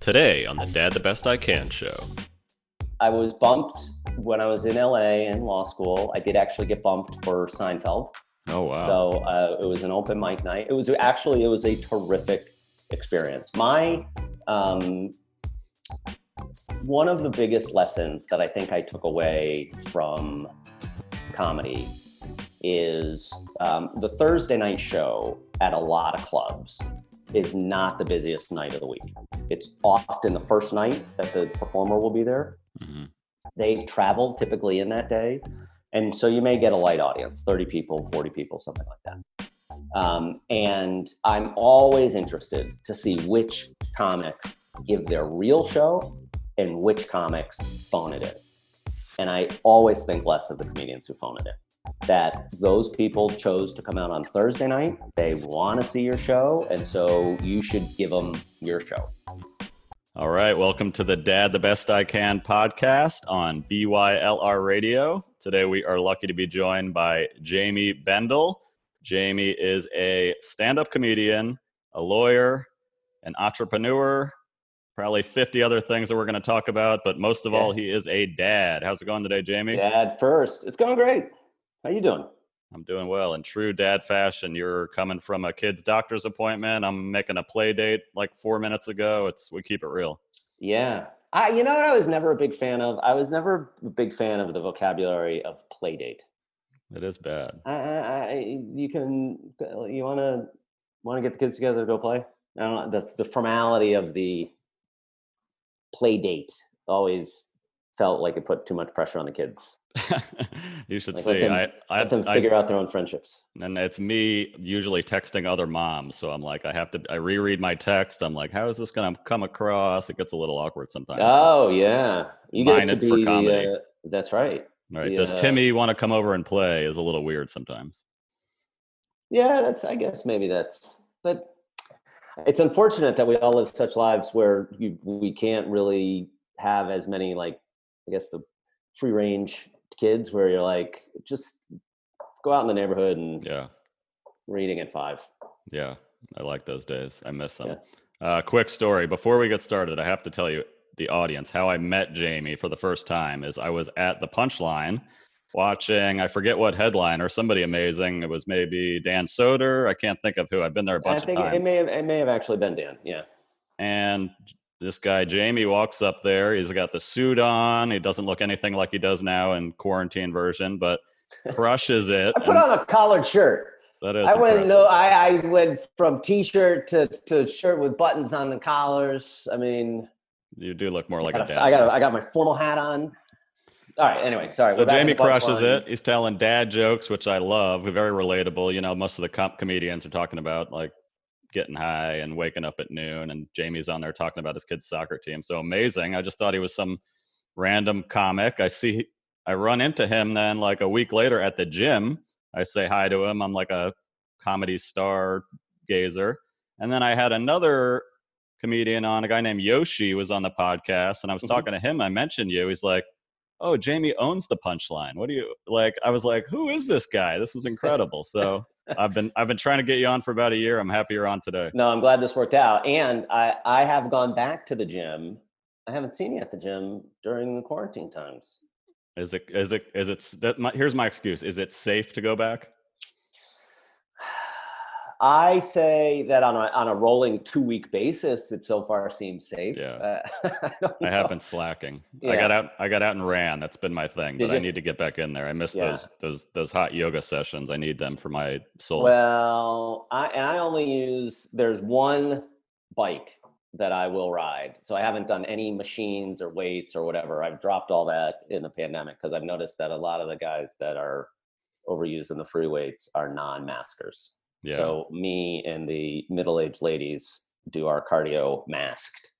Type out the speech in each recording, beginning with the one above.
Today on the Dad the Best I Can show. I was bumped when I was in LA in law school. I did actually get bumped for Seinfeld. Oh wow. So uh, it was an open mic night. It was actually it was a terrific experience. My um, one of the biggest lessons that I think I took away from comedy is um, the Thursday night show at a lot of clubs is not the busiest night of the week. It's often the first night that the performer will be there. hmm They've traveled typically in that day. And so you may get a light audience 30 people, 40 people, something like that. Um, and I'm always interested to see which comics give their real show and which comics phone it in. And I always think less of the comedians who phone it in that those people chose to come out on Thursday night. They want to see your show, and so you should give them your show. All right, welcome to the Dad the Best I Can podcast on BYLR Radio. Today we are lucky to be joined by Jamie Bendel. Jamie is a stand-up comedian, a lawyer, an entrepreneur, probably 50 other things that we're going to talk about, but most of all, he is a dad. How's it going today, Jamie? Dad first. It's going great. How you doing? I'm doing well. In true dad fashion, you're coming from a kid's doctor's appointment. I'm making a play date like four minutes ago. It's we keep it real. Yeah. I, you know what I was never a big fan of? I was never a big fan of the vocabulary of play date. It is bad. I, I, I you can, uh, you want to, want to get the kids together to go play? I don't know. The, the formality of the play date always felt like it put too much pressure on the kids. you should Like, let see. them- I, I, Let them I- figure out their own friendships. and it's me usually texting other moms. So I'm like, I have to. I reread my text. I'm like, how is this going to come across? It gets a little awkward sometimes. Oh yeah, you get to be for the, comedy. uh, that's right. All right. the, Does uh, Timmy want to come over and play? Is a little weird sometimes. Yeah, that's. I guess maybe that's. But it's unfortunate that we all live such lives where you, we can't really have as many like, I guess the free range kids where you're like, just go out in the neighborhood and Yeah. reading at five. Yeah, I like those days. I miss them. Yeah. Uh, quick story before we get started. I have to tell you, the audience, how I met Jamie for the first time is I was at the Punchline watching. I forget what headline or somebody amazing. It was maybe Dan Soder. I can't think of who. I've been there a bunch I think of times. it may have it may have actually been Dan. Yeah. and this guy Jamie walks up there. He's got the suit on. He doesn't look anything like he does now in quarantine version, but crushes it. I put on a collared shirt. that is I went no, I, I went from t-shirt to, to shirt with buttons on the collars. I mean, You do look more like a a, dad. I got a, I got my formal hat on. All right. Anyway, sorry. So Jamie crushes it. He's telling dad jokes, which I love. Very relatable. You know, most of the com- comedians are talking about like getting high and waking up at noon, and Jamie's on there talking about his kid's soccer team. So amazing. I just thought he was some random comic. I see. I run into him then like a week later at the gym. I say hi to him. I'm like a comedy star gazer, and then I had another comedian on. A guy named Yoshi was on the podcast, and I was Mhm. talking to him. I mentioned you. He's like oh jamie owns the punchline. What do you like i was like who is this guy? This is incredible. So i've been i've been trying to get you on for about a year. I'm happy you're on today. No, I'm glad this worked out. And I, I have gone back to the gym. I haven't seen you at the gym during the quarantine times. is it is it is it that my, here's my excuse. Is it safe to go back I say that on a on a rolling two week basis, it so far seems safe. Yeah. Uh, I, i have been slacking i got out i got out and ran that's been my thing Did but i need to get back in there i miss Yeah. those those those hot yoga sessions i need them for my soul Well, I and I only use there's one bike that I will ride. So I haven't done any machines or weights or whatever. I've dropped all that in the pandemic because I've noticed that a lot of the guys that are overusing the free weights are non-maskers. Yeah So me and the middle-aged ladies do our cardio masked.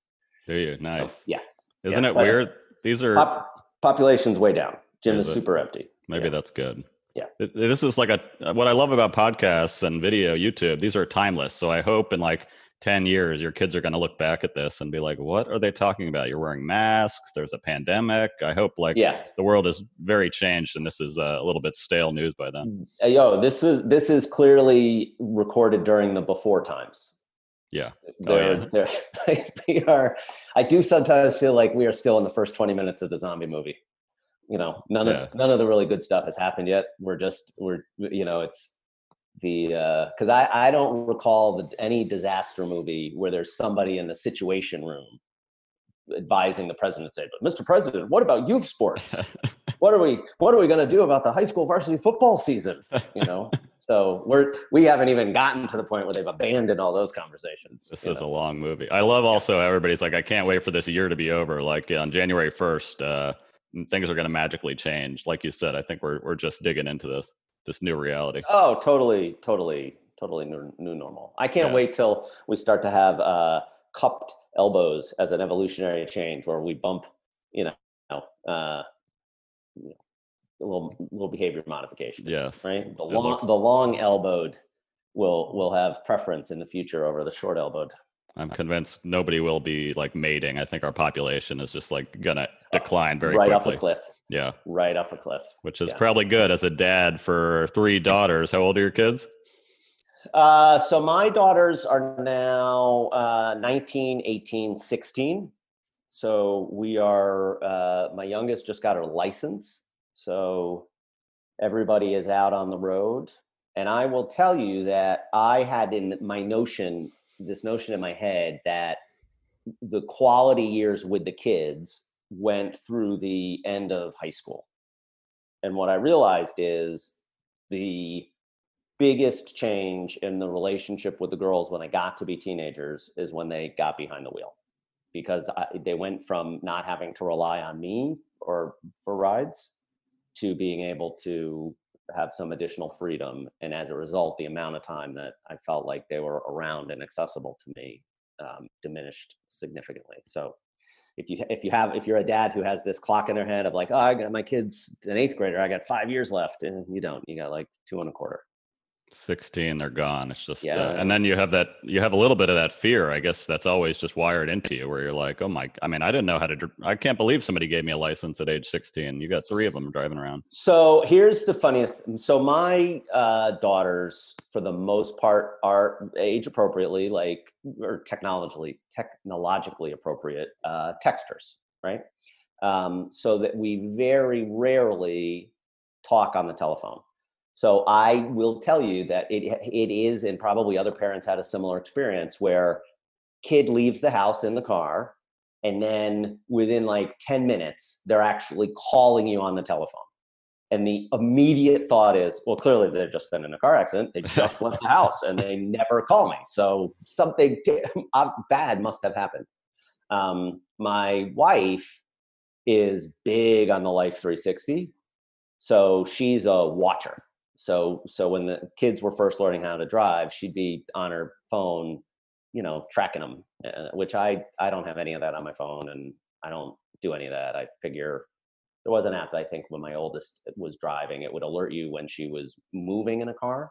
do you So, nice yeah. isn't yeah, it weird these are Pop, population's way down. Gym Is is super empty. Maybe Yeah. that's good. Yeah. This is like a uh, what I love about podcasts and video, YouTube. These are timeless. So I hope in like 10 years your kids are going to look back at this and be like, "What are they talking about? You're wearing masks. There's a pandemic." I hope like Yeah. the world is very changed and this is uh, a little bit stale news by then. Uh, Yo, this is this is clearly recorded during the before times. Yeah. Oh, They're, yeah. they're, are, I do sometimes feel like we are still in the first 20 minutes of the zombie movie. You know, none Yeah. of none of the really good stuff has happened yet. We're just we're you know it's the uh because I I don't recall the, any disaster movie where there's somebody in the situation room advising the president say, "But Mr. President, what about youth sports? what are we what are we going to do about the high school varsity football season?" You know. So we're we haven't even gotten to the point where they've abandoned all those conversations. This is know. a long movie. I love also everybody's like, I can't wait for this year to be over. Like on January 1st, uh, things are going to magically change. Like you said, I think we're, we're just digging into this, this new reality. Oh, totally, totally, totally new, new normal. I can't Yes. wait till we start to have uh, cupped elbows as an evolutionary change, where we bump, you know, uh, you know, a little little behavior modification, Yes. right? The It long looks- the long elbowed will will have preference in the future over the short elbowed. I'm convinced nobody will be like mating. I think our population is just like to decline very quickly. right quickly. off the cliff, Yeah. right off a cliff. Which is Yeah. probably good as a dad for three daughters. How old are your kids? Uh, so my daughters are now uh, 19, 18, 16. So we are, uh, my youngest just got her license. So everybody is out on the road. And I will tell you that I had in my notion, this notion in my head that the quality years with the kids went through the end of high school. And what I realized is the biggest change in the relationship with the girls when they got to be teenagers is when they got behind the wheel. Because I, they went from not having to rely on me or for rides to being able to have some additional freedom. And as a result the amount of time that i felt like they were around and accessible to me um, diminished significantly. So if you if you have if you're a dad who has this clock in their head of like oh i got my kids an eighth grader i got five years left and you don't you got like two and a quarter 16 they're gone it's just uh, Yeah. and then you have that you have a little bit of that fear i guess that's always just wired into you where you're like oh my i mean i didn't know how to i can't believe somebody gave me a license at age 16 you got three of them driving around So here's the funniest. So my uh, daughters, for the most part, are age appropriately, like or technologically technologically appropriate uh, texters, right? Um, so that we very rarely talk on the telephone. So I will tell you that it it is, and probably other parents had a similar experience where kid leaves the house in the car, and then within like ten minutes, they're actually calling you on the telephone and the immediate thought is well clearly they've just been in a car accident. They just left the house and they never call me. So something uh, bad must have happened. Um, my wife is big on the life 360 so she's a watcher. So so when the kids were first learning how to drive she'd be on her phone you know tracking them uh, which i i don't have any of that on my phone and i don't do any of that. I figure there was an app that I think when my oldest uh, was driving, it would alert you when she was moving in a car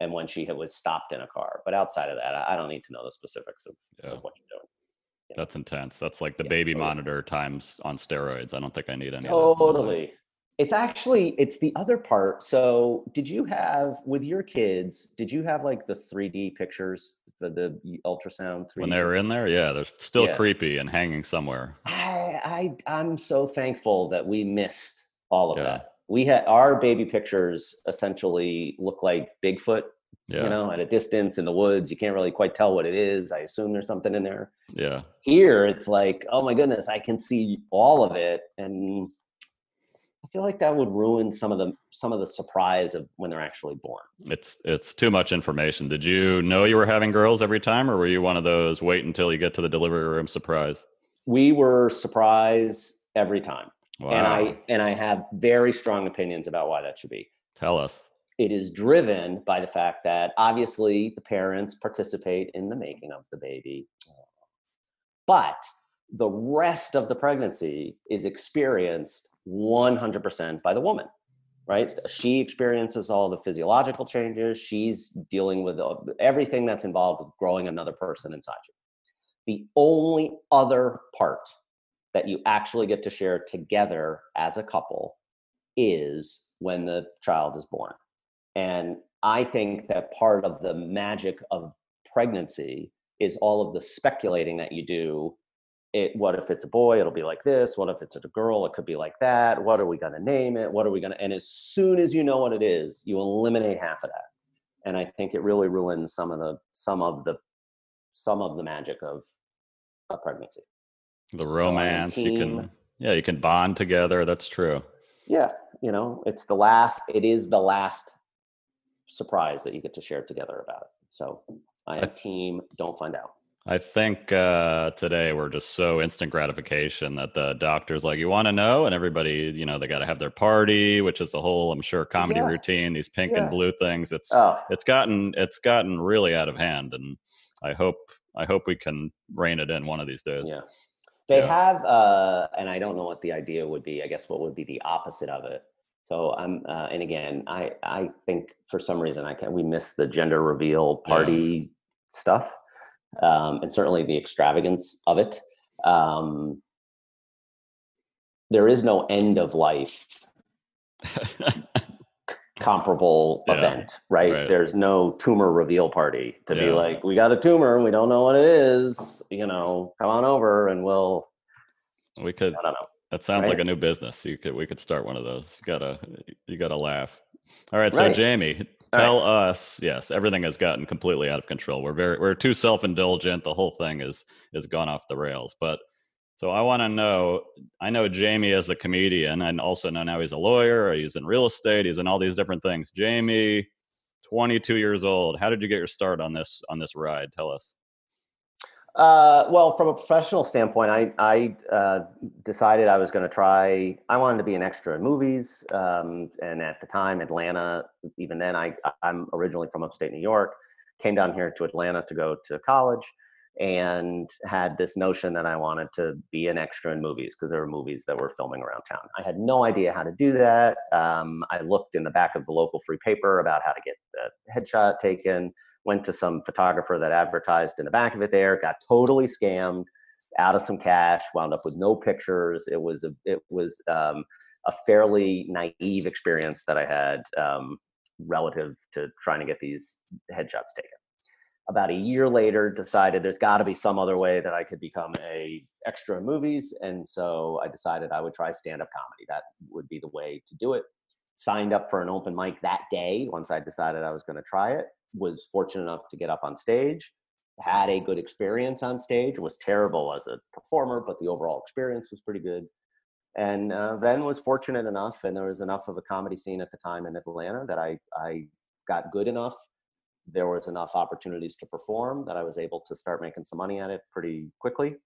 and when she was stopped in a car. But outside of that, I don't need to know the specifics of, yeah of what you're doing. that's intense that's like the Yeah, baby totally. monitor times on steroids i don't think i need any of that in my life. Totally. It's actually it's the other part. So, did you have with your kids? Did you have like the 3D pictures, the the ultrasound 3D? when they were in there yeah they're still Yeah. creepy and hanging somewhere I, I I'm so thankful that we missed all of Yeah. that. We had our baby pictures essentially look like Bigfoot yeah you know, at a distance in the woods. You can't really quite tell what it is. I assume there's something in there. yeah Here, it's like, oh my goodness, I can see all of it, and feel like that would ruin some of the some of the surprise of when they're actually born. it's it's too much information. Did you know you were having girls every time or were you one of those wait until you get to the delivery room surprise We were surprised every time, wow and I and I have very strong opinions about why that should be. tell us. It is driven by the fact that obviously the parents participate in the making of the baby, but the rest of the pregnancy is experienced 100% by the woman, right? She experiences all the physiological changes. She's dealing with uh, everything that's involved with growing another person inside you. The only other part that you actually get to share together as a couple is when the child is born. And I think that part of the magic of pregnancy is all of the speculating that you do it what if it's a boy it'll be like this what if it's a girl it could be like that what are we going to name it what are we going to and as soon as you know what it is you eliminate half of that. And i think it really ruins some of the some of the some of the magic of a pregnancy. The romance so team, you can yeah you can bond together that's true. Yeah you know it's the last it is the last surprise that you get to share together about it. So i have team don't find out I think uh, today we're just so instant gratification that the doctor's like, you want to know? And everybody, you know, they got to have their party, which is a whole, I'm sure, comedy yeah. routine. These pink yeah. and blue things. It's oh. it's gotten it's gotten really out of hand, and I hope I hope we can rein it in one of these days. Yeah, they yeah. have, uh, and I don't know what the idea would be. I guess what would be the opposite of it. So I'm, uh, and again, I I think for some reason I can we miss the gender reveal party stuff um, and certainly the extravagance of it. Um, there is no end of life comparable yeah, event, right? right? There's no tumor reveal party to yeah. be like, we got a tumor, we don't know what it is, you know, come on over and we'll. We could. I don't know. That sounds right? like a new business. You could we could start one of those. You gotta you gotta laugh. All right, so. Jamie, tell right. us. Yes, everything has gotten completely out of control. We're very we're too self indulgent. The whole thing is is gone off the rails. But so I want to know. I know Jamie as the comedian, and also know now he's a lawyer. He's in real estate. He's in all these different things. Jamie, twenty two years old. How did you get your start on this on this ride? Tell us. Uh, well, from a professional standpoint, I, I uh, decided I was going to try. I wanted to be an extra in movies, um, and at the time, Atlanta. Even then, I I'm originally from upstate New York. Came down here to Atlanta to go to college, and had this notion that I wanted to be an extra in movies because there were movies that were filming around town. I had no idea how to do that. Um, I looked in the back of the local free paper about how to get the headshot taken went to some photographer that advertised in the back of it there, got totally scammed out of some cash, wound up with no pictures. It was a it was um, a fairly naive experience that I had um, relative to trying to get these headshots taken. About a year later, decided there's got to be some other way that I could become a extra in movies, and so I decided I would try stand-up comedy. That would be the way to do it. Signed up for an open mic that day once I decided I was going to try it, was fortunate enough to get up on stage had a good experience on stage was terrible as a performer but the overall experience was pretty good. And uh, then was fortunate enough and there was enough of a comedy scene at the time in atlanta that i i got good enough. There was enough opportunities to perform that i was able to start making some money at it pretty quickly.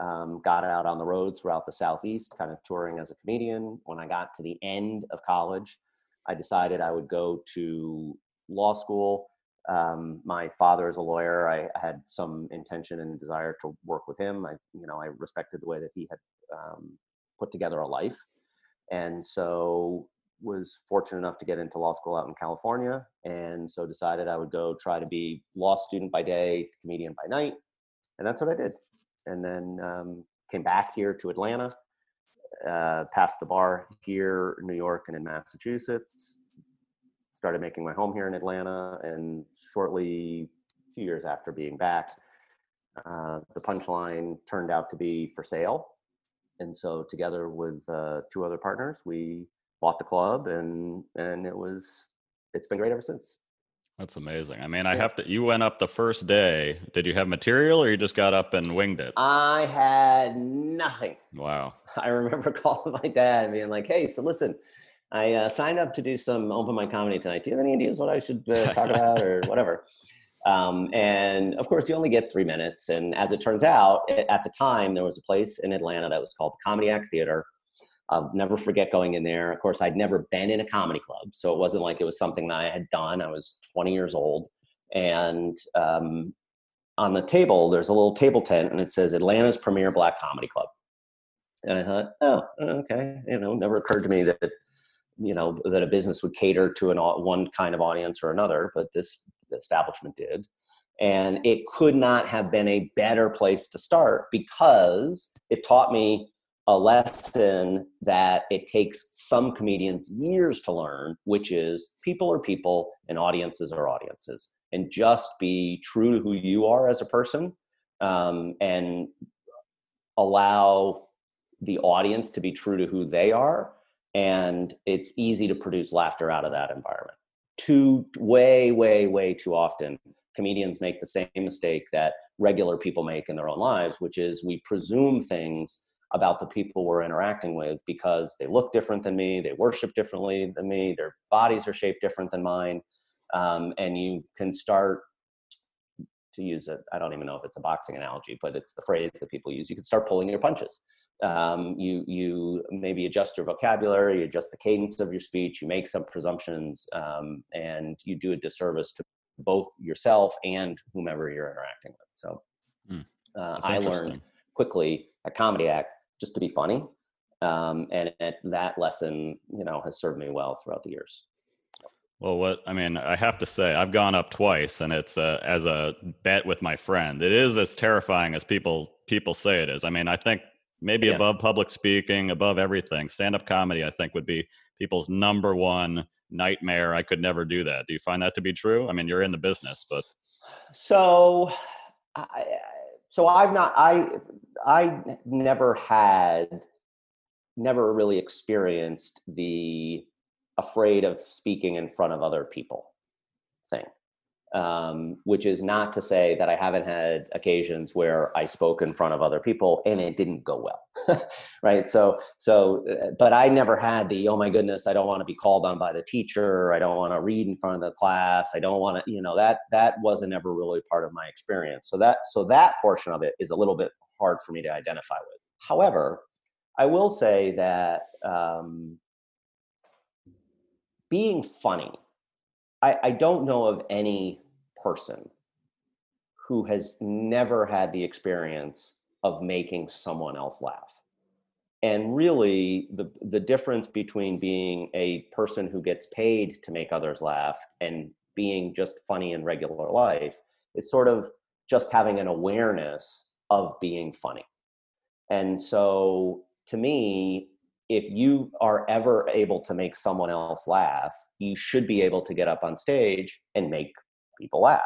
Um, got out on the road throughout the southeast kind of touring as a comedian. When i got to the end of college i decided i would go to law school um, my father is a lawyer. I, had some intention and desire to work with him. I, you know, I respected the way that he had um, put together a life, and so was fortunate enough to get into law school out in California, and so decided I would go try to be law student by day, comedian by night, and that's what I did. And then um, came back here to Atlanta, uh, passed the bar here in New York and in Massachusetts, started making my home here in Atlanta, and shortly, a few years after being back, uh, the punchline turned out to be for sale. And so, together with uh, two other partners, we bought the club, and and it was it's been great ever since. That's amazing. I mean, I have to. You went up the first day. Did you have material, or you just got up and winged it? I had nothing. Wow. I remember calling my dad and being like, "Hey, so listen, I uh, signed up to do some open mic comedy tonight. Do you have any ideas what I should uh, talk about or whatever? Um, and of course, you only get three minutes. And as it turns out, at the time, there was a place in Atlanta that was called the Comedy Act Theater. I'll never forget going in there. Of course, I'd never been in a comedy club, so it wasn't like it was something that I had done. I was 20 years old, and um, on the table there's a little table tent, and it says Atlanta's premier black comedy club. And I thought, oh, okay, you know, never occurred to me that you know that a business would cater to an one kind of audience or another but this establishment did. And it could not have been a better place to start because it taught me a lesson that it takes some comedians years to learn which is people are people and audiences are audiences. And just be true to who you are as a person um, and allow the audience to be true to who they are and it's easy to produce laughter out of that environment. Too way way way too often comedians make the same mistake that regular people make in their own lives which is we presume things about the people we're interacting with because they look different than me they worship differently than me their bodies are shaped different than mine um, and you can start to use it i don't even know if it's a boxing analogy but it's the phrase that people use you can start pulling your punches um, you you maybe adjust your vocabulary, you adjust the cadence of your speech, you make some presumptions, um, and you do a disservice to both yourself and whomever you're interacting with. So mm, uh, I learned quickly at Comedy Act just to be funny, um, and, that lesson you know has served me well throughout the years. Well, what I mean, I have to say, I've gone up twice, and it's uh, as a bet with my friend. It is as terrifying as people people say it is. I mean, I think maybe yeah. above public speaking, above everything. Stand up comedy, I think, would be people's number one nightmare. I could never do that. Do you find that to be true? I mean, you're in the business, but so, I, so I've not. I I never had, never really experienced the afraid of speaking in front of other people thing um, which is not to say that I haven't had occasions where I spoke in front of other people and it didn't go well, right? So, so, uh, but I never had the oh my goodness, I don't want to be called on by the teacher, I don't want to read in front of the class, I don't want to, you know, that that wasn't ever really part of my experience. So that so that portion of it is a little bit hard for me to identify with. However, I will say that um, being funny. I, I don't know of any person who has never had the experience of making someone else laugh. And really, the, the difference between being a person who gets paid to make others laugh and being just funny in regular life is sort of just having an awareness of being funny. And so, to me, if you are ever able to make someone else laugh, you should be able to get up on stage and make people laugh.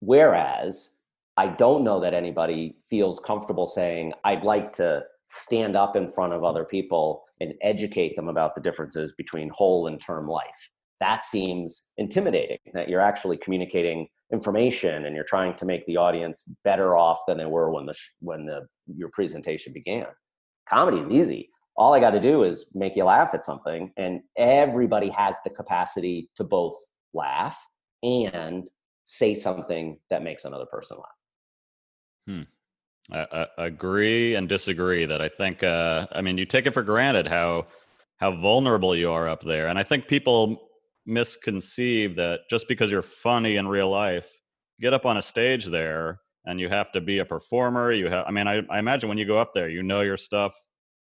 Whereas I don't know that anybody feels comfortable saying, I'd like to stand up in front of other people and educate them about the differences between whole and term life. That seems intimidating that you're actually communicating information and you're trying to make the audience better off than they were when the when the your presentation began. Comedy is easy. All I got to do is make you laugh at something and everybody has the capacity to both laugh and say something that makes another person laugh. Hmm. I, I, agree and disagree that I think uh, I mean you take it for granted how how vulnerable you are up there, and I think people misconceive that just because you're funny in real life, get up on a stage there and you have to be a performer. You have I mean I, I imagine when you go up there, you know your stuff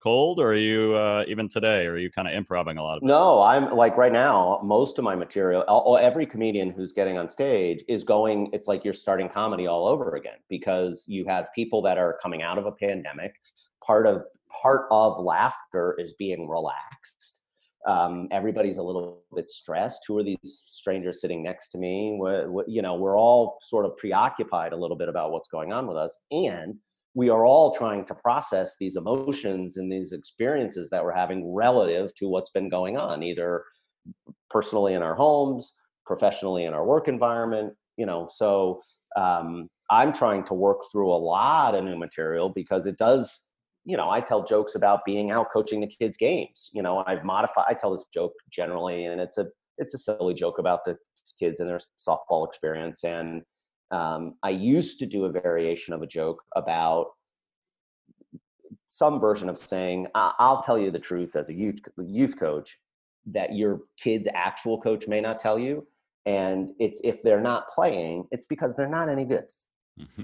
cold or are you uh, even today are you kind of improvising a lot of it? no i'm like right now most of my material all, every comedian who's getting on stage is going it's like you're starting comedy all over again because you have people that are coming out of a pandemic. Part of part of laughter is being relaxed. Um, everybody's a little bit stressed. Who are these strangers sitting next to me? What, you know we're all sort of preoccupied a little bit about what's going on with us and we are all trying to process these emotions and these experiences that we're having relative to what's been going on either personally in our homes professionally in our work environment you know so um, i'm trying to work through a lot of new material because it does you know i tell jokes about being out coaching the kids games you know i've modified i tell this joke generally and it's a it's a silly joke about the kids and their softball experience and um, I used to do a variation of a joke about some version of saying, I'll tell you the truth as a youth, youth coach that your kid's actual coach may not tell you. And it's if they're not playing, it's because they're not any good.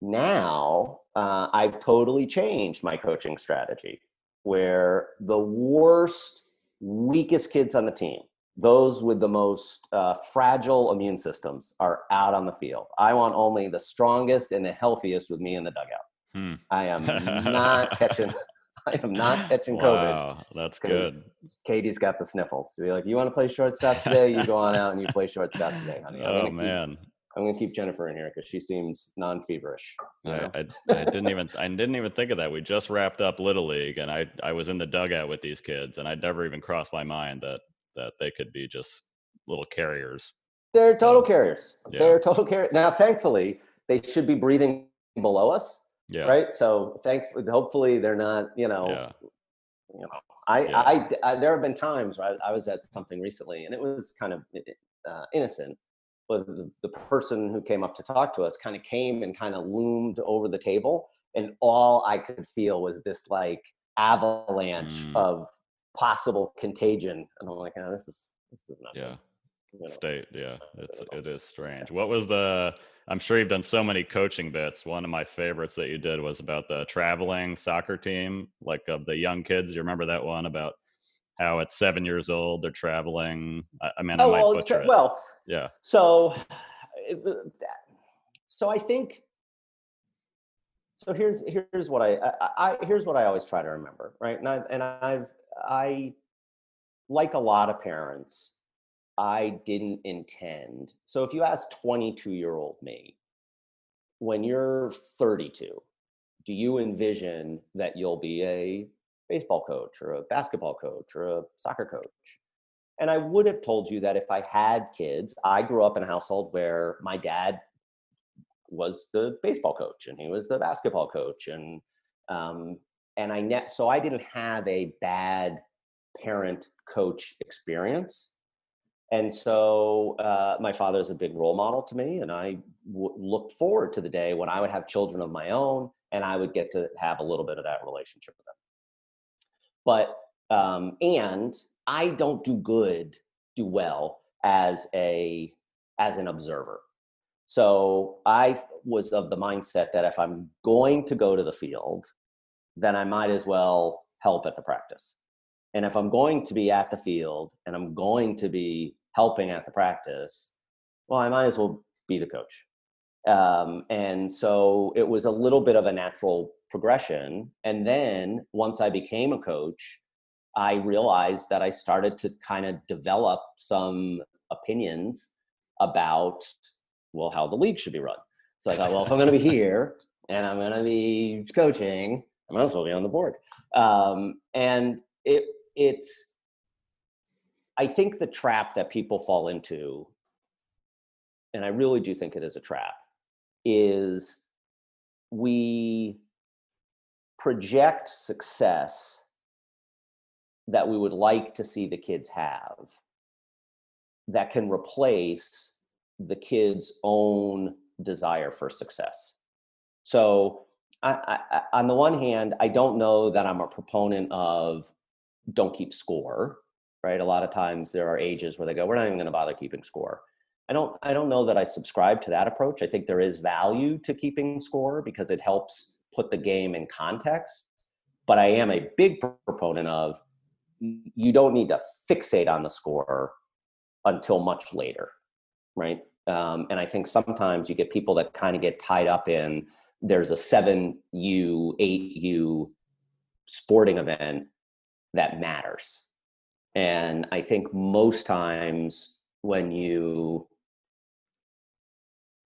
now uh, I've totally changed my coaching strategy where the worst, weakest kids on the team, those with the most uh, fragile immune systems are out on the field. I want only the strongest and the healthiest with me in the dugout. Hmm. I am not catching. I am not catching COVID. wow, that's good. Katie's got the sniffles. So be like, you want to play shortstop today? You go on out and you play shortstop today, honey. I'm oh man. I'm gonna keep Jennifer in here because she seems non-feverish. I, I, I, didn't even I didn't even think of that. We just wrapped up Little League, and I I was in the dugout with these kids, and I never even crossed my mind that that they could be just little carriers. They're total carriers. Yeah. They're total carriers. Now, thankfully, they should be breathing below us. Yeah. Right. So thankfully, hopefully, they're not. You know. Yeah. You know. I, yeah. I, I, there have been times where I, I, was at something recently, and it was kind of uh, innocent but the, the person who came up to talk to us kind of came and kind of loomed over the table and all i could feel was this like avalanche mm. of possible contagion and i'm like oh, this is this is not yeah you know, state yeah it's it is strange what was the i'm sure you've done so many coaching bits one of my favorites that you did was about the traveling soccer team like of the young kids you remember that one about how at seven years old they're traveling i, I mean I oh, might well, butcher it. well yeah. So, so I think. So here's here's what I, I, I here's what I always try to remember, right? And I and I've I like a lot of parents, I didn't intend. So if you ask 22 year old me, when you're 32, do you envision that you'll be a baseball coach or a basketball coach or a soccer coach? And I would have told you that if I had kids, I grew up in a household where my dad was the baseball coach and he was the basketball coach and um, and I net so I didn't have a bad parent coach experience. And so uh, my father is a big role model to me, and I w- looked forward to the day when I would have children of my own, and I would get to have a little bit of that relationship with them. But um, and I don't do good, do well as a as an observer. So I was of the mindset that if I'm going to go to the field, then I might as well help at the practice. And if I'm going to be at the field and I'm going to be helping at the practice, well, I might as well be the coach. Um, and so it was a little bit of a natural progression. And then once I became a coach, I realized that I started to kind of develop some opinions about, well, how the league should be run. So I thought, well, if I'm going to be here and I'm going to be coaching, I might as well be on the board. Um, and it it's, I think the trap that people fall into, and I really do think it is a trap, is we project success that we would like to see the kids have that can replace the kids' own desire for success. So, I, I, on the one hand, I don't know that I'm a proponent of don't keep score, right? A lot of times there are ages where they go, we're not even going to bother keeping score. I don't, I don't know that I subscribe to that approach. I think there is value to keeping score because it helps put the game in context. But I am a big proponent of you don't need to fixate on the score until much later, right? Um, and I think sometimes you get people that kind of get tied up in there's a 7U, 8U sporting event that matters. And I think most times when you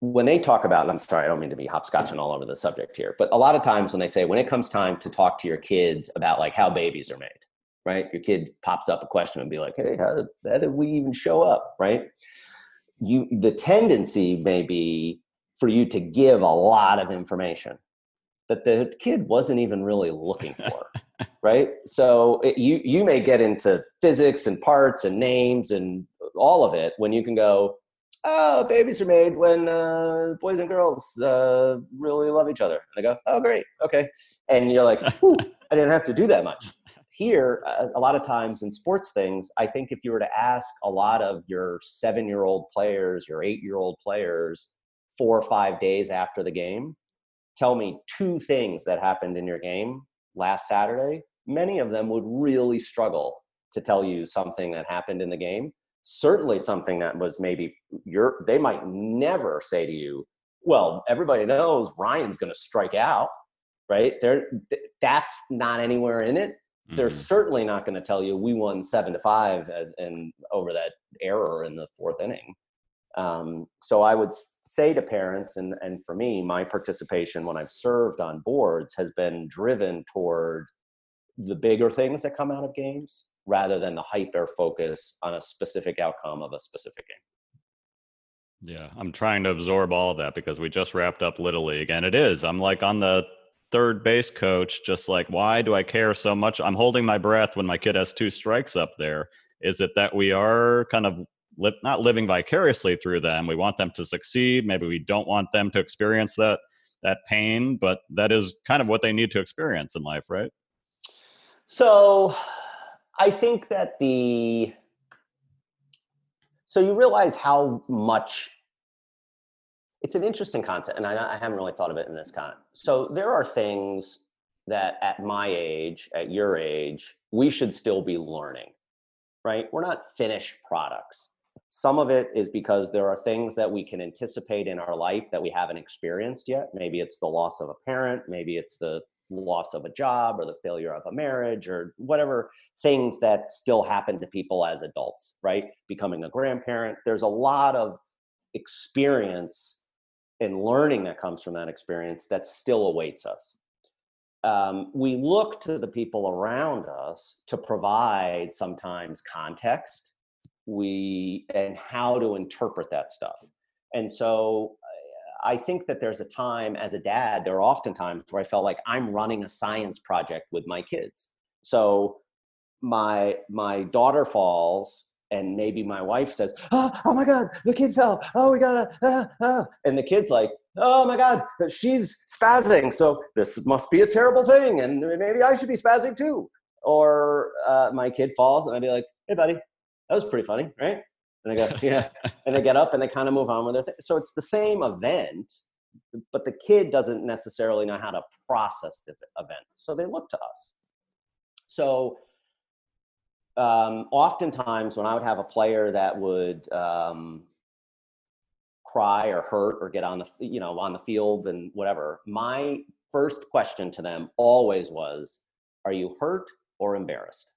when they talk about, I'm sorry, I don't mean to be hopscotching all over the subject here, but a lot of times when they say when it comes time to talk to your kids about like how babies are made, right? Your kid pops up a question and be like, hey, how did, how did we even show up, right? You, the tendency may be for you to give a lot of information that the kid wasn't even really looking for, right? So it, you you may get into physics and parts and names and all of it when you can go, oh, babies are made when uh, boys and girls uh, really love each other. And I go, oh, great, okay. And you're like, I didn't have to do that much here a lot of times in sports things i think if you were to ask a lot of your seven year old players your eight year old players four or five days after the game tell me two things that happened in your game last saturday many of them would really struggle to tell you something that happened in the game certainly something that was maybe your they might never say to you well everybody knows ryan's going to strike out right? They're that's not anywhere in it. Mm-hmm. They're certainly not going to tell you we won seven to five and, and over that error in the fourth inning. Um, so I would say to parents, and and for me, my participation when I've served on boards has been driven toward the bigger things that come out of games rather than the hyper focus on a specific outcome of a specific game. Yeah, I'm trying to absorb all of that because we just wrapped up Little League and it is. I'm like on the third base coach, just like, why do I care so much? I'm holding my breath when my kid has two strikes up there. Is it that we are kind of li- not living vicariously through them? We want them to succeed. Maybe we don't want them to experience that that pain, but that is kind of what they need to experience in life, right? So I think that the so you realize how much it's an interesting concept, and I, I haven't really thought of it in this kind. So there are things that at my age, at your age, we should still be learning, right? We're not finished products. Some of it is because there are things that we can anticipate in our life that we haven't experienced yet. Maybe it's the loss of a parent, maybe it's the loss of a job or the failure of a marriage or whatever things that still happen to people as adults, right? Becoming a grandparent. There's a lot of experience and learning that comes from that experience that still awaits us. Um, we look to the people around us to provide sometimes context we and how to interpret that stuff and so I think that there's a time as a dad, there are often times where I felt like I'm running a science project with my kids. So my my daughter falls and maybe my wife says, oh, oh my God, the kid fell. Oh, we gotta, ah, ah. and the kid's like, oh my God, she's spazzing. So this must be a terrible thing. And maybe I should be spazzing too. Or uh, my kid falls and I'd be like, hey buddy, that was pretty funny, right? and they go, yeah, and they get up and they kind of move on with their thing. So it's the same event, but the kid doesn't necessarily know how to process the event. So they look to us. So um, oftentimes when I would have a player that would um, cry or hurt or get on the you know on the field and whatever, my first question to them always was, "Are you hurt or embarrassed?"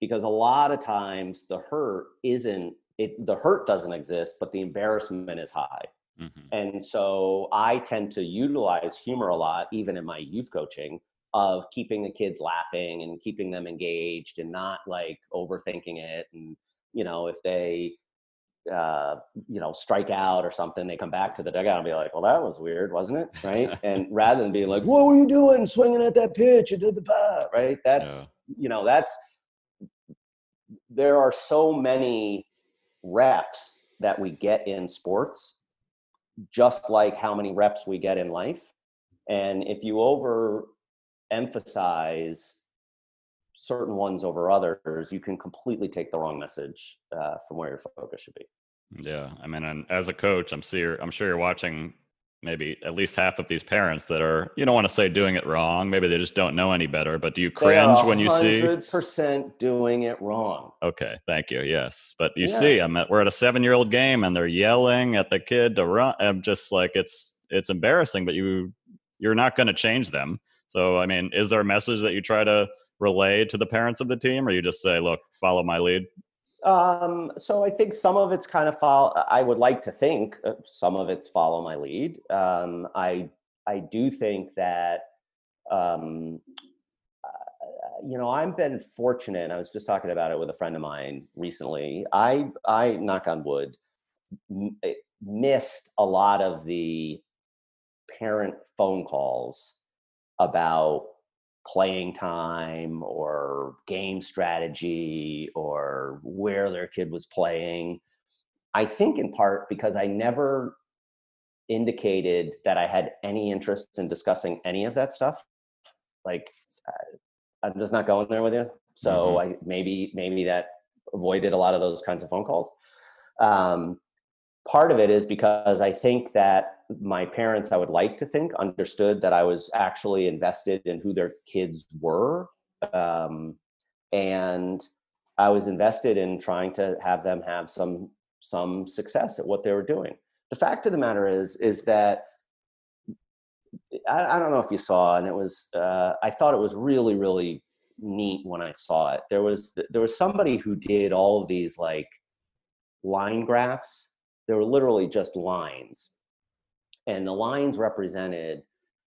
Because a lot of times the hurt isn't it the hurt doesn't exist but the embarrassment is high mm-hmm. and so i tend to utilize humor a lot even in my youth coaching of keeping the kids laughing and keeping them engaged and not like overthinking it and you know if they uh, you know, strike out or something, they come back to the dugout and be like, "Well, that was weird, wasn't it?" Right? and rather than being like, "What were you doing, swinging at that pitch? You did the bat," right? That's yeah. you know, that's there are so many reps that we get in sports, just like how many reps we get in life. And if you over emphasize certain ones over others, you can completely take the wrong message uh, from where your focus should be. Yeah, I mean, and as a coach, I'm sure I'm sure you're watching maybe at least half of these parents that are you don't want to say doing it wrong maybe they just don't know any better but do you cringe when you see 100% doing it wrong. Okay thank you yes but you yeah. see i'm at we're at a seven year old game and they're yelling at the kid to run i'm just like it's it's embarrassing but you you're not going to change them. So i mean is there a message that you try to relay to the parents of the team or you just say look follow my lead um, so I think some of it's kind of follow. I would like to think uh, some of it's follow my lead. Um, I I do think that um, you know I've been fortunate. I was just talking about it with a friend of mine recently. I I knock on wood m- eh, missed a lot of the parent phone calls about playing time or game strategy or where their kid was playing. I think in part because I never indicated that I had any interest in discussing any of that stuff. Like I'm just not going there with you. So mm-hmm. I maybe maybe that avoided a lot of those kinds of phone calls. Um, part of it is because I think that my parents, I would like to think, understood that I was actually invested in who their kids were. Um, and I was invested in trying to have them have some some success at what they were doing. The fact of the matter is, is that I, I, don't know if you saw, and it was uh, I thought it was really really neat when I saw it. There was there was somebody who did all of these like line graphs. They were literally just lines, and the lines represented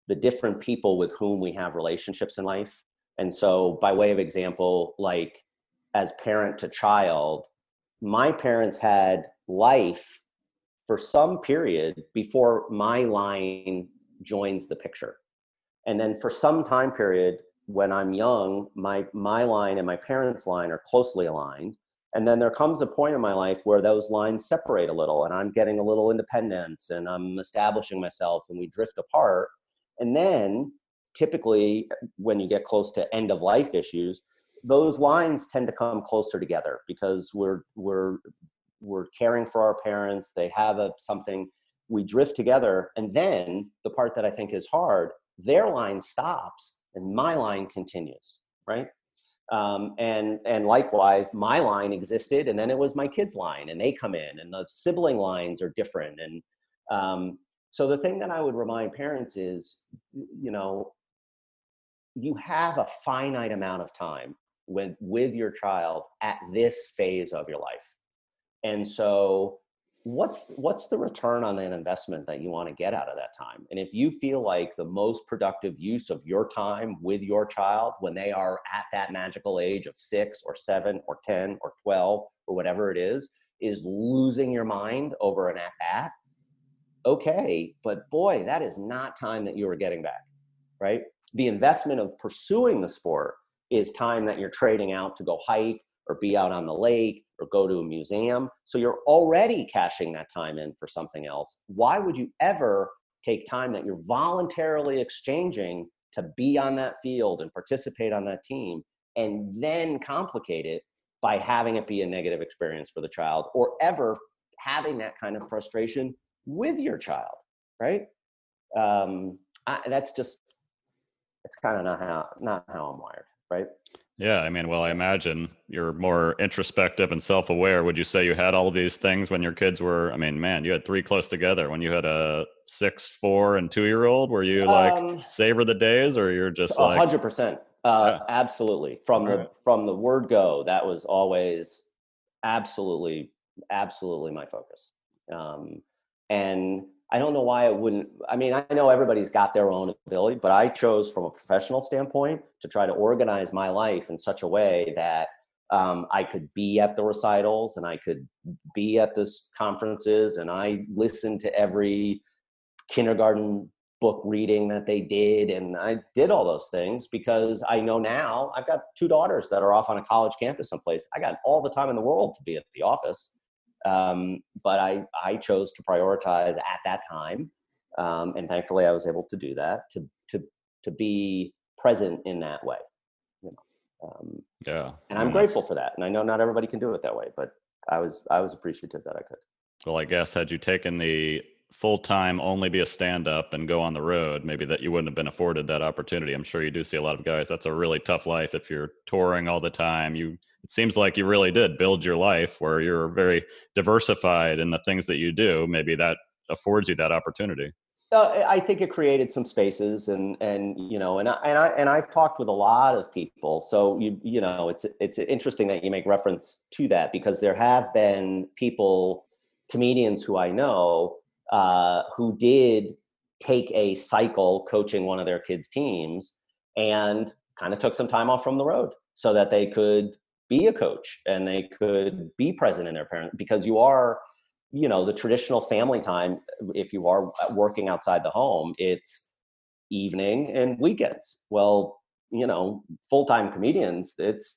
the different people with whom we have relationships in life. And so, by way of example, like as parent to child, my parents had life for some period before my line joins the picture. And then for some time period when I'm young, my my line and my parents' line are closely aligned. And then there comes a point in my life where those lines separate a little and I'm getting a little independence and I'm establishing myself and we drift apart. And then typically when you get close to end of life issues, those lines tend to come closer together because we're we're we're caring for our parents they have a something we drift together and then the part that i think is hard their line stops and my line continues right um, and and likewise my line existed and then it was my kids line and they come in and the sibling lines are different and um, so the thing that i would remind parents is you know you have a finite amount of time when with your child at this phase of your life. And so what's what's the return on that investment that you want to get out of that time? And if you feel like the most productive use of your time with your child when they are at that magical age of 6 or 7 or 10 or 12 or whatever it is is losing your mind over an at bat okay but boy that is not time that you are getting back right? The investment of pursuing the sport is time that you're trading out to go hike or be out on the lake or go to a museum. So you're already cashing that time in for something else. Why would you ever take time that you're voluntarily exchanging to be on that field and participate on that team and then complicate it by having it be a negative experience for the child or ever having that kind of frustration with your child, right? Um, I, that's just, it's kind of not how, not how I'm wired, right? Yeah, I mean, well, I imagine you're more introspective and self-aware. Would you say you had all these things when your kids were? I mean, man, you had three close together. When you had a six, four, and two-year-old, were you like um, savor the days, or you're just like hundred percent? Uh, yeah. Absolutely. From the from the word go, that was always absolutely, absolutely my focus. Um, and I don't know why it wouldn't. I mean, I know everybody's got their own ability, but I chose from a professional standpoint to try to organize my life in such a way that um, I could be at the recitals and I could be at the conferences and I listened to every kindergarten book reading that they did and I did all those things because I know now I've got two daughters that are off on a college campus someplace. I got all the time in the world to be at the office um, but I, I chose to prioritize at that time. Um, and thankfully I was able to do that to, to, to be present in that way. You know? Um, yeah. And I'm grateful for that. And I know not everybody can do it that way, but I was, I was appreciative that I could. Well, I guess had you taken the full time only be a stand up and go on the road, maybe that you wouldn't have been afforded that opportunity. I'm sure you do see a lot of guys. That's a really tough life if you're touring all the time. You it seems like you really did build your life where you're very diversified in the things that you do. Maybe that affords you that opportunity. Uh, I think it created some spaces, and and you know, and I, and I and I've talked with a lot of people. So you you know, it's it's interesting that you make reference to that because there have been people, comedians who I know, uh, who did take a cycle coaching one of their kids' teams and kind of took some time off from the road so that they could be a coach and they could be present in their parent because you are you know the traditional family time if you are working outside the home it's evening and weekends. Well you know full-time comedians it's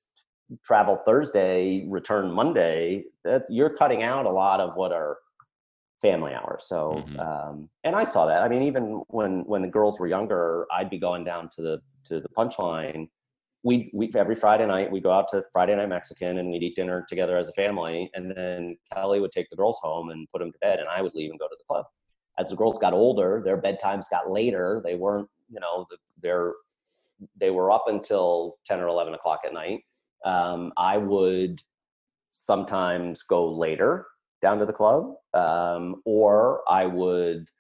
travel thursday return monday that you're cutting out a lot of what are family hours. So mm-hmm. um, and i saw that. I mean even when when the girls were younger i'd be going down to the to the punchline we we every Friday night we go out to Friday night Mexican and we'd eat dinner together as a family. And then Kelly would take the girls home and put them to bed, and I would leave and go to the club. As the girls got older, their bedtimes got later. They weren't, you know, they're they were up until ten or eleven o'clock at night. Um, I would sometimes go later down to the club, um, or I would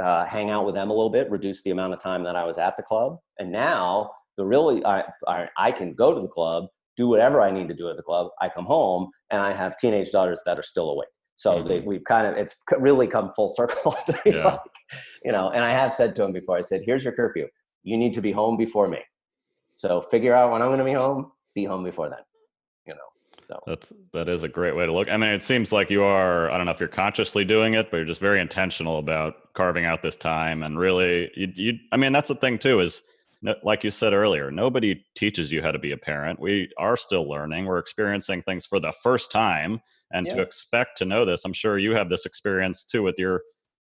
uh, hang out with them a little bit, reduce the amount of time that I was at the club. And now the really, I, I, I can go to the club, do whatever I need to do at the club. I come home and I have teenage daughters that are still awake. So mm-hmm. they, we've kind of, it's really come full circle. yeah. like, you know, and I have said to him before, I said, here's your curfew. You need to be home before me. So figure out when I'm going to be home, be home before then. You know so that's that is a great way to look. I mean, it seems like you are. I don't know if you're consciously doing it, but you're just very intentional about carving out this time and really. You, you I mean, that's the thing too. Is like you said earlier, nobody teaches you how to be a parent. We are still learning. We're experiencing things for the first time, and yeah. to expect to know this, I'm sure you have this experience too with your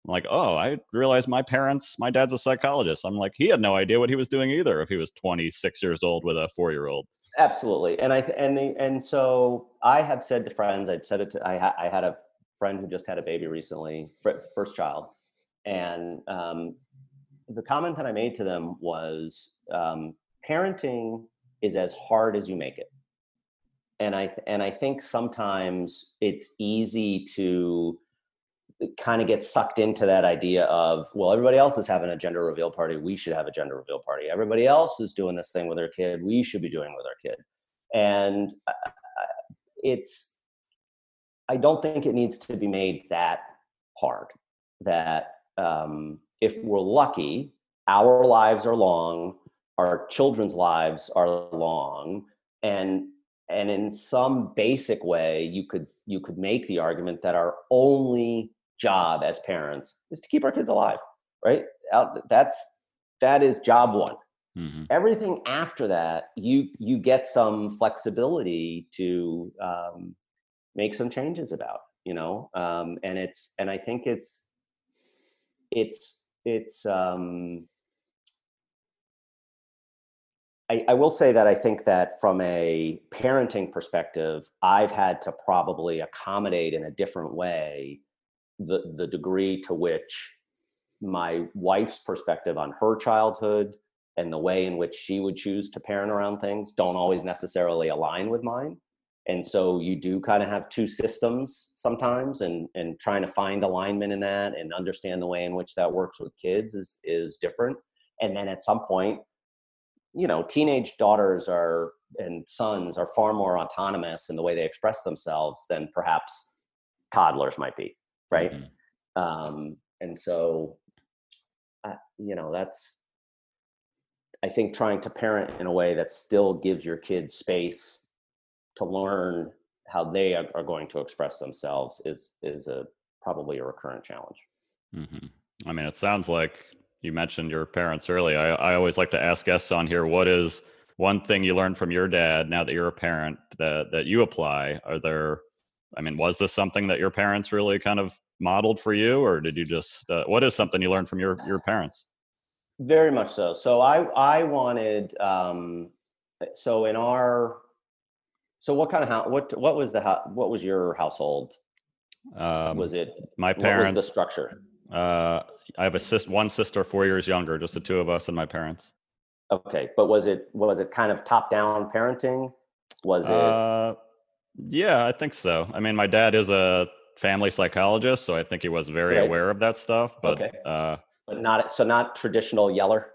like, oh, I realized my parents, my dad's a psychologist. I'm like, he had no idea what he was doing either if he was 26 years old with a four year old. Absolutely, and I and the and so I have said to friends, I'd said it to I, ha, I had a friend who just had a baby recently, first child, and um, the comment that I made to them was, um, parenting is as hard as you make it, and I and I think sometimes it's easy to kind of get sucked into that idea of well everybody else is having a gender reveal party. We should have a gender reveal party. Everybody else is doing this thing with their kid. We should be doing with our kid. And uh, it's i don't think it needs to be made that hard that um, if we're lucky our lives are long our children's lives are long and and in some basic way you could you could make the argument that our only job as parents is to keep our kids alive, right? That's that is job one. Mm-hmm. Everything after that, you you get some flexibility to um, make some changes about, you know, um, and it's and I think it's it's it's um, I, I, will say that I think that from a parenting perspective, I've had to probably accommodate in a different way the the degree to which my wife's perspective on her childhood and the way in which she would choose to parent around things don't always necessarily align with mine and so you do kind of have two systems sometimes and and trying to find alignment in that and understand the way in which that works with kids is is different and then at some point you know teenage daughters are and sons are far more autonomous in the way they express themselves than perhaps toddlers might be right mm-hmm. um, and so uh, you know that's i think trying to parent in a way that still gives your kids space to learn how they are, going to express themselves is is a probably a recurrent challenge mm-hmm. i mean it sounds like you mentioned your parents early I, I always like to ask guests on here what is one thing you learned from your dad now that you're a parent that that you apply are there I mean, was this something that your parents really kind of modeled for you, or did you just? Uh, what is something you learned from your your parents? Very much so. So I I wanted. Um, so in our, so what kind of? What what was the what was your household? Um, was it my parents? the structure. Uh, I have a sis, one sister, four years younger, just the two of us and my parents. Okay, but was it was it kind of top down parenting? Was it? Uh, yeah, I think so. I mean, my dad is a family psychologist, so I think he was very right. aware of that stuff. But okay. uh, but not so not traditional yeller,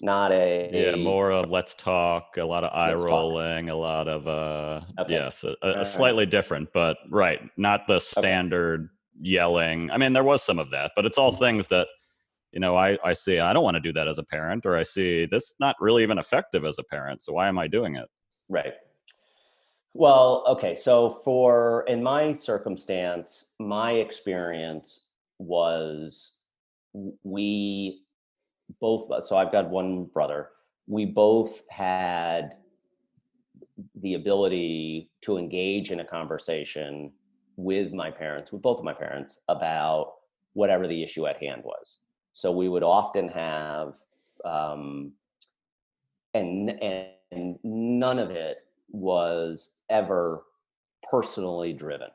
not a yeah, more of let's talk, a lot of eye rolling, talk. a lot of uh, okay. yes, a, a slightly right. different, but right, not the standard okay. yelling. I mean, there was some of that, but it's all mm-hmm. things that you know I I see. I don't want to do that as a parent, or I see this not really even effective as a parent. So why am I doing it? Right. Well, okay. So for in my circumstance, my experience was we both so I've got one brother. We both had the ability to engage in a conversation with my parents, with both of my parents, about whatever the issue at hand was. So we would often have, um, and and none of it was ever personally driven.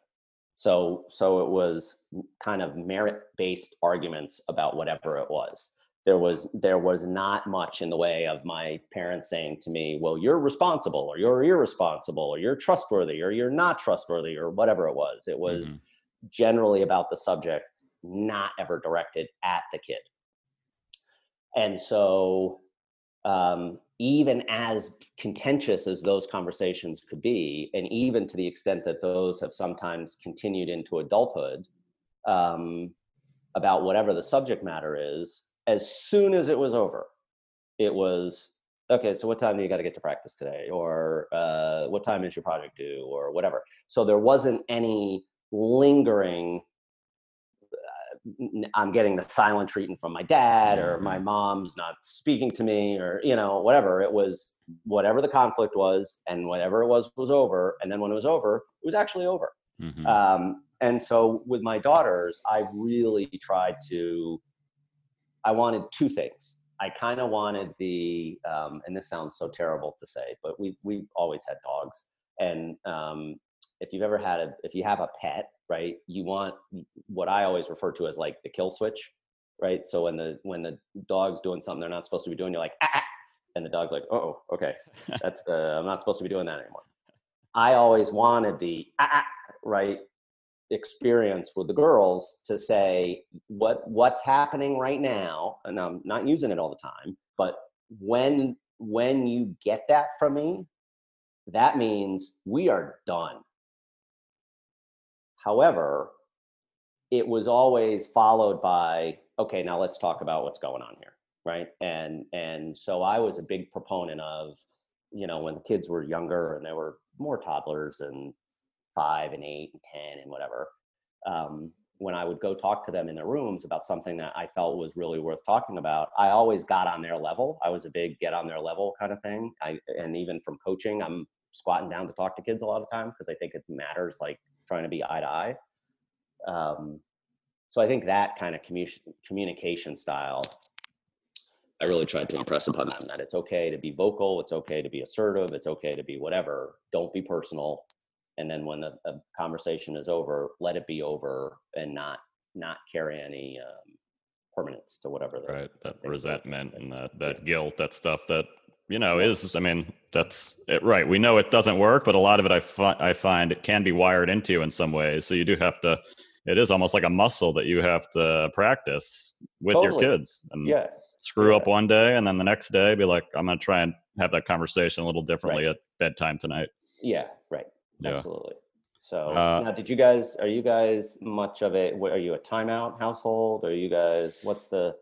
So so it was kind of merit based arguments about whatever it was. There was there was not much in the way of my parents saying to me, "Well, you're responsible, or you're irresponsible, or you're trustworthy, or you're not trustworthy, or whatever it was." It was mm-hmm. generally about the subject, not ever directed at the kid. and so um, even as contentious as those conversations could be, and even to the extent that those have sometimes continued into adulthood um, about whatever the subject matter is, as soon as it was over, it was okay. So what time do you got to get to practice today, or uh, what time is your project due, or whatever. So there wasn't any lingering I'm getting the silent treatment from my dad or my mm-hmm. mom's not speaking to me or you know whatever it was whatever the conflict was and whatever it was was over and then when it was over it was actually over mm-hmm. um, and so with my daughters I really tried to I wanted two things. I kind of wanted the um, and this sounds so terrible to say but we we always had dogs. And um, if you've ever had a if you have a pet right you want what i always refer to as like the kill switch right? So when the when the dog's doing something they're not supposed to be doing you're like ah, ah. and the dog's like oh okay. That's the i'm not supposed to be doing that anymore. I always wanted the ah, ah, right experience with the girls to say what what's happening right now and i'm not using it all the time but when when you get that from me that means we are done However, it was always followed by, okay, now let's talk about what's going on here, right? And and so I was a big proponent of, you know, when the kids were younger and they were more toddlers and five and eight and ten and whatever. Um, when I would go talk to them in their rooms about something that I felt was really worth talking about, I always got on their level. I was a big get on their level kind of thing. I and even from coaching, I'm squatting down to talk to kids a lot of time because I think it matters like trying to be eye to eye. Um, so I think that kind of commu- communication style, I really tried to impress upon them that it's okay to be vocal, it's okay to be assertive, it's okay to be whatever. Don't be personal, and then when the, the conversation is over, let it be over, and not not carry any um, permanence to whatever. right, that resentment and that that yeah. guilt, that stuff that you know is i mean that's it, right we know it doesn't work but a lot of it I, fi- I find it can be wired into in some ways so you do have to it is almost like a muscle that you have to practice with totally. your kids and yeah screw yeah. up one day and then the next day be like i'm going to try and have that conversation a little differently right. at bedtime tonight yeah right yeah. absolutely. So uh, now did you guys are you guys much of it are you a timeout household? Are you guys what's the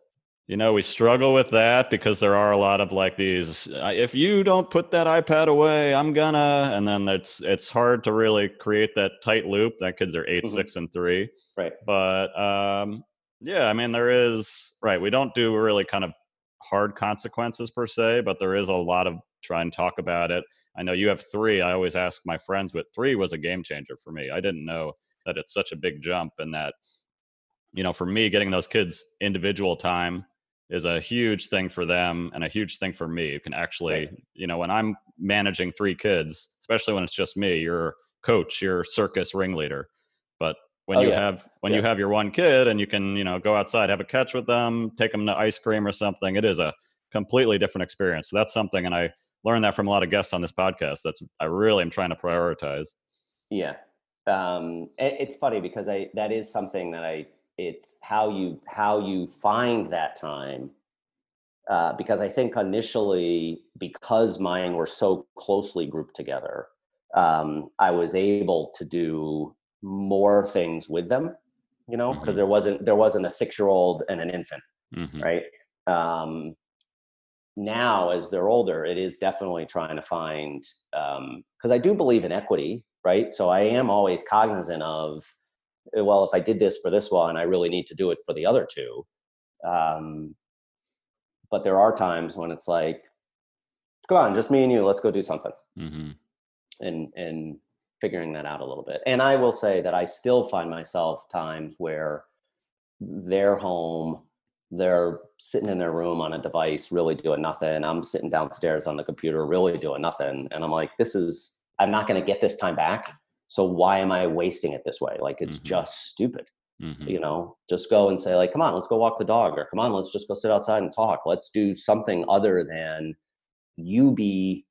you know we struggle with that because there are a lot of like these if you don't put that ipad away i'm gonna and then it's it's hard to really create that tight loop. That kids are 8 mm-hmm. six and three. Right. But um yeah i mean there is right we don't do really kind of hard consequences per se but there is a lot of try and talk about it i know you have three i always ask my friends but three was a game changer for me i didn't know that it's such a big jump and that you know for me getting those kids individual time is a huge thing for them and a huge thing for me. You can actually, right. you know, when I'm managing three kids, especially when it's just me, you're coach, you're circus ringleader. But when oh, you yeah. have when yeah. you have your one kid and you can, you know, go outside, have a catch with them, take them to ice cream or something, it is a completely different experience. So that's something and I learned that from a lot of guests on this podcast. That's I really am trying to prioritize. Yeah. Um it's funny because I that is something that I it's how you how you find that time uh, because I think initially because mine were so closely grouped together, um, I was able to do more things with them. You know, because mm-hmm. there wasn't there wasn't a six year old and an infant, mm-hmm. right? Um, now, as they're older, it is definitely trying to find because um, I do believe in equity, right? So I am always cognizant of uh, well, if I did this for this one, I really need to do it for the other two. Um, but there are times when it's like, come on, just me and you, let's go do something. Mm-hmm. And, and figuring that out a little bit. And I will say that I still find myself times where they're home, they're sitting in their room on a device, really doing nothing. I'm sitting downstairs on the computer, really doing nothing. And I'm like, this is, I'm not going to get this time back. So why am I wasting it this way? Like it's mm-hmm. just stupid. Mm-hmm. You know, just go and say like, come on, let's go walk the dog, or come on, let's just go sit outside and talk. Let's do something other than you be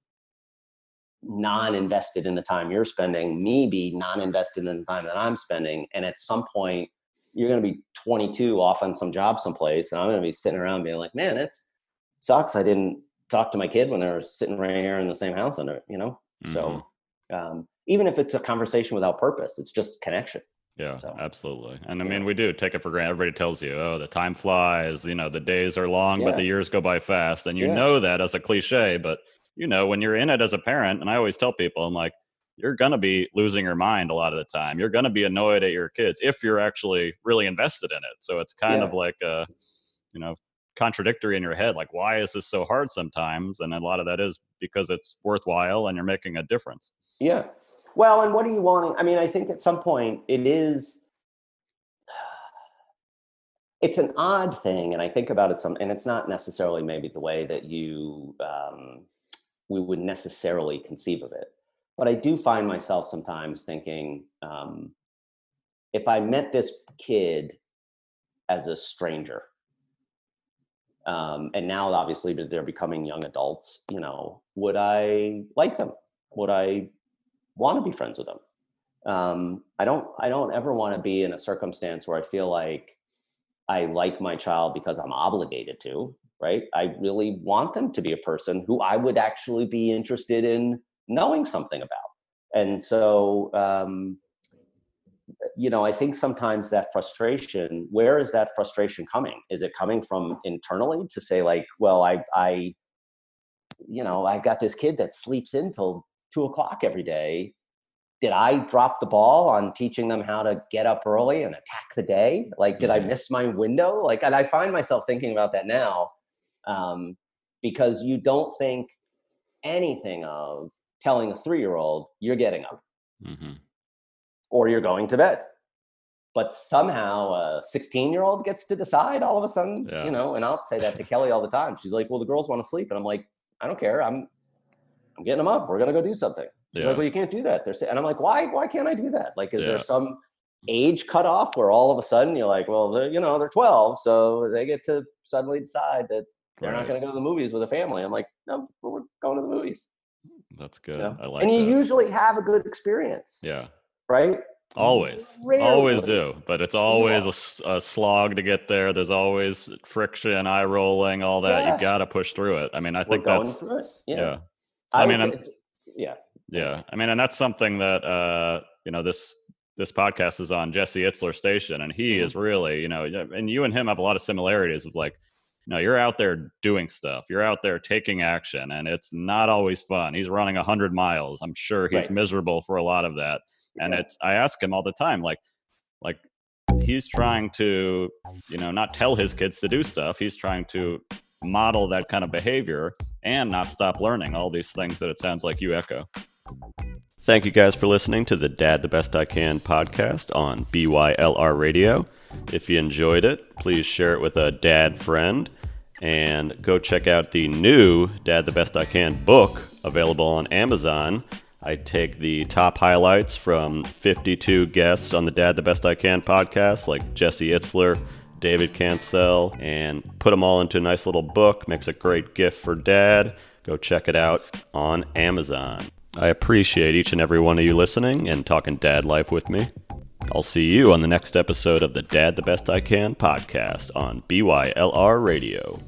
non-invested in the time you're spending, me be non-invested in the time that I'm spending, and at some point you're going to be 22 off on some job someplace, and I'm going to be sitting around being like, man, it sucks. I didn't talk to my kid when they were sitting right here in the same house under, you know? Mhm. So um, even if it's a conversation without purpose, it's just connection. Yeah, So, absolutely. And I yeah. mean, we do take it for granted. Everybody tells you, oh, the time flies, you know, the days are long, but the years go by fast. And you Yeah. know that as a cliche, but you know, when you're in it as a parent, and I always tell people, I'm like, you're going to be losing your mind a lot of the time. You're going to be annoyed at your kids if you're actually really invested in it. So it's kind Yeah. of like, uh, you know, contradictory in your head. Like, why is this so hard sometimes? And a lot of that is because it's worthwhile and you're making a difference. Yeah. Well, and what are you wanting? I mean, I think at some point it is. It's an odd thing, and I think about it some, and it's not necessarily maybe the way that you um, we would necessarily conceive of it. But I do find myself sometimes thinking, um, if I met this kid as a stranger, um, and now obviously they're becoming young adults, you know, would I like them? Would I want to be friends with them. Um, I don't. I don't ever want to be in a circumstance where I feel like I like my child because I'm obligated to. Right. I really want them to be a person who I would actually be interested in knowing something about. And so, um, you know, I think sometimes that frustration. Where is that frustration coming? Is it coming from internally to say like, well, I, I, you know, I've got this kid that sleeps in till two o'clock every day. Did I drop the ball on teaching them how to get up early and attack the day? Like, did I Mhm. miss my window? Like, and I find myself thinking about that now um, because you don't think anything of telling a three year old you're getting up hmm or you're going to bed. But somehow a 16 year old gets to decide all of a sudden, Yeah. you know, and I'll say that to Kelly all the time. She's like, well, the girls want to sleep. And I'm like, I don't care. I'm, I'm getting them up. We're going to go do something. Yeah. like, well, you can't do that. They're, sa-" and I'm like, why, why can't I do that? Like, is Yeah. there some age cutoff where all of a sudden you're like, well, they're, you know, they're 12. So they get to suddenly decide that they're not going to go to the movies with a family. I'm like, no, we're going to the movies. That's you good. know? I like and you that. usually have a good experience, yeah. right? Always, always do, but it's always a slog to get there. There's always friction, eye rolling, all that. Yeah. You got to push through it. I mean, I think that's yeah, Yeah. I I, mean, yeah. yeah. I mean, and that's something that uh, you know this this podcast is on Jesse Itzler station, and he Mhm. is really, you know, and you and him have a lot of similarities of like. You know, you're out there doing stuff. You're out there taking action, and it's not always fun. He's running hundred miles. I'm sure he's Right. miserable for a lot of that. and Yeah. it's i ask him all the time like like he's trying to you know not tell his kids to do stuff he's trying to model that kind of behavior and not stop learning all these things that it sounds like you echo thank you guys for listening to the dad the best i can podcast on bylr radio if you enjoyed it please share it with a dad friend and go check out the new dad the best i can book available on amazon I take the top highlights from 52 guests on the Dad the Best I Can podcast, like Jesse Itzler, David Cancel, and put them all into a nice little book. Makes a great gift for dad. Go check it out on Amazon. I appreciate each and every one of you listening and talking dad life with me. I'll see you on the next episode of the Dad the Best I Can podcast on BYLR Radio.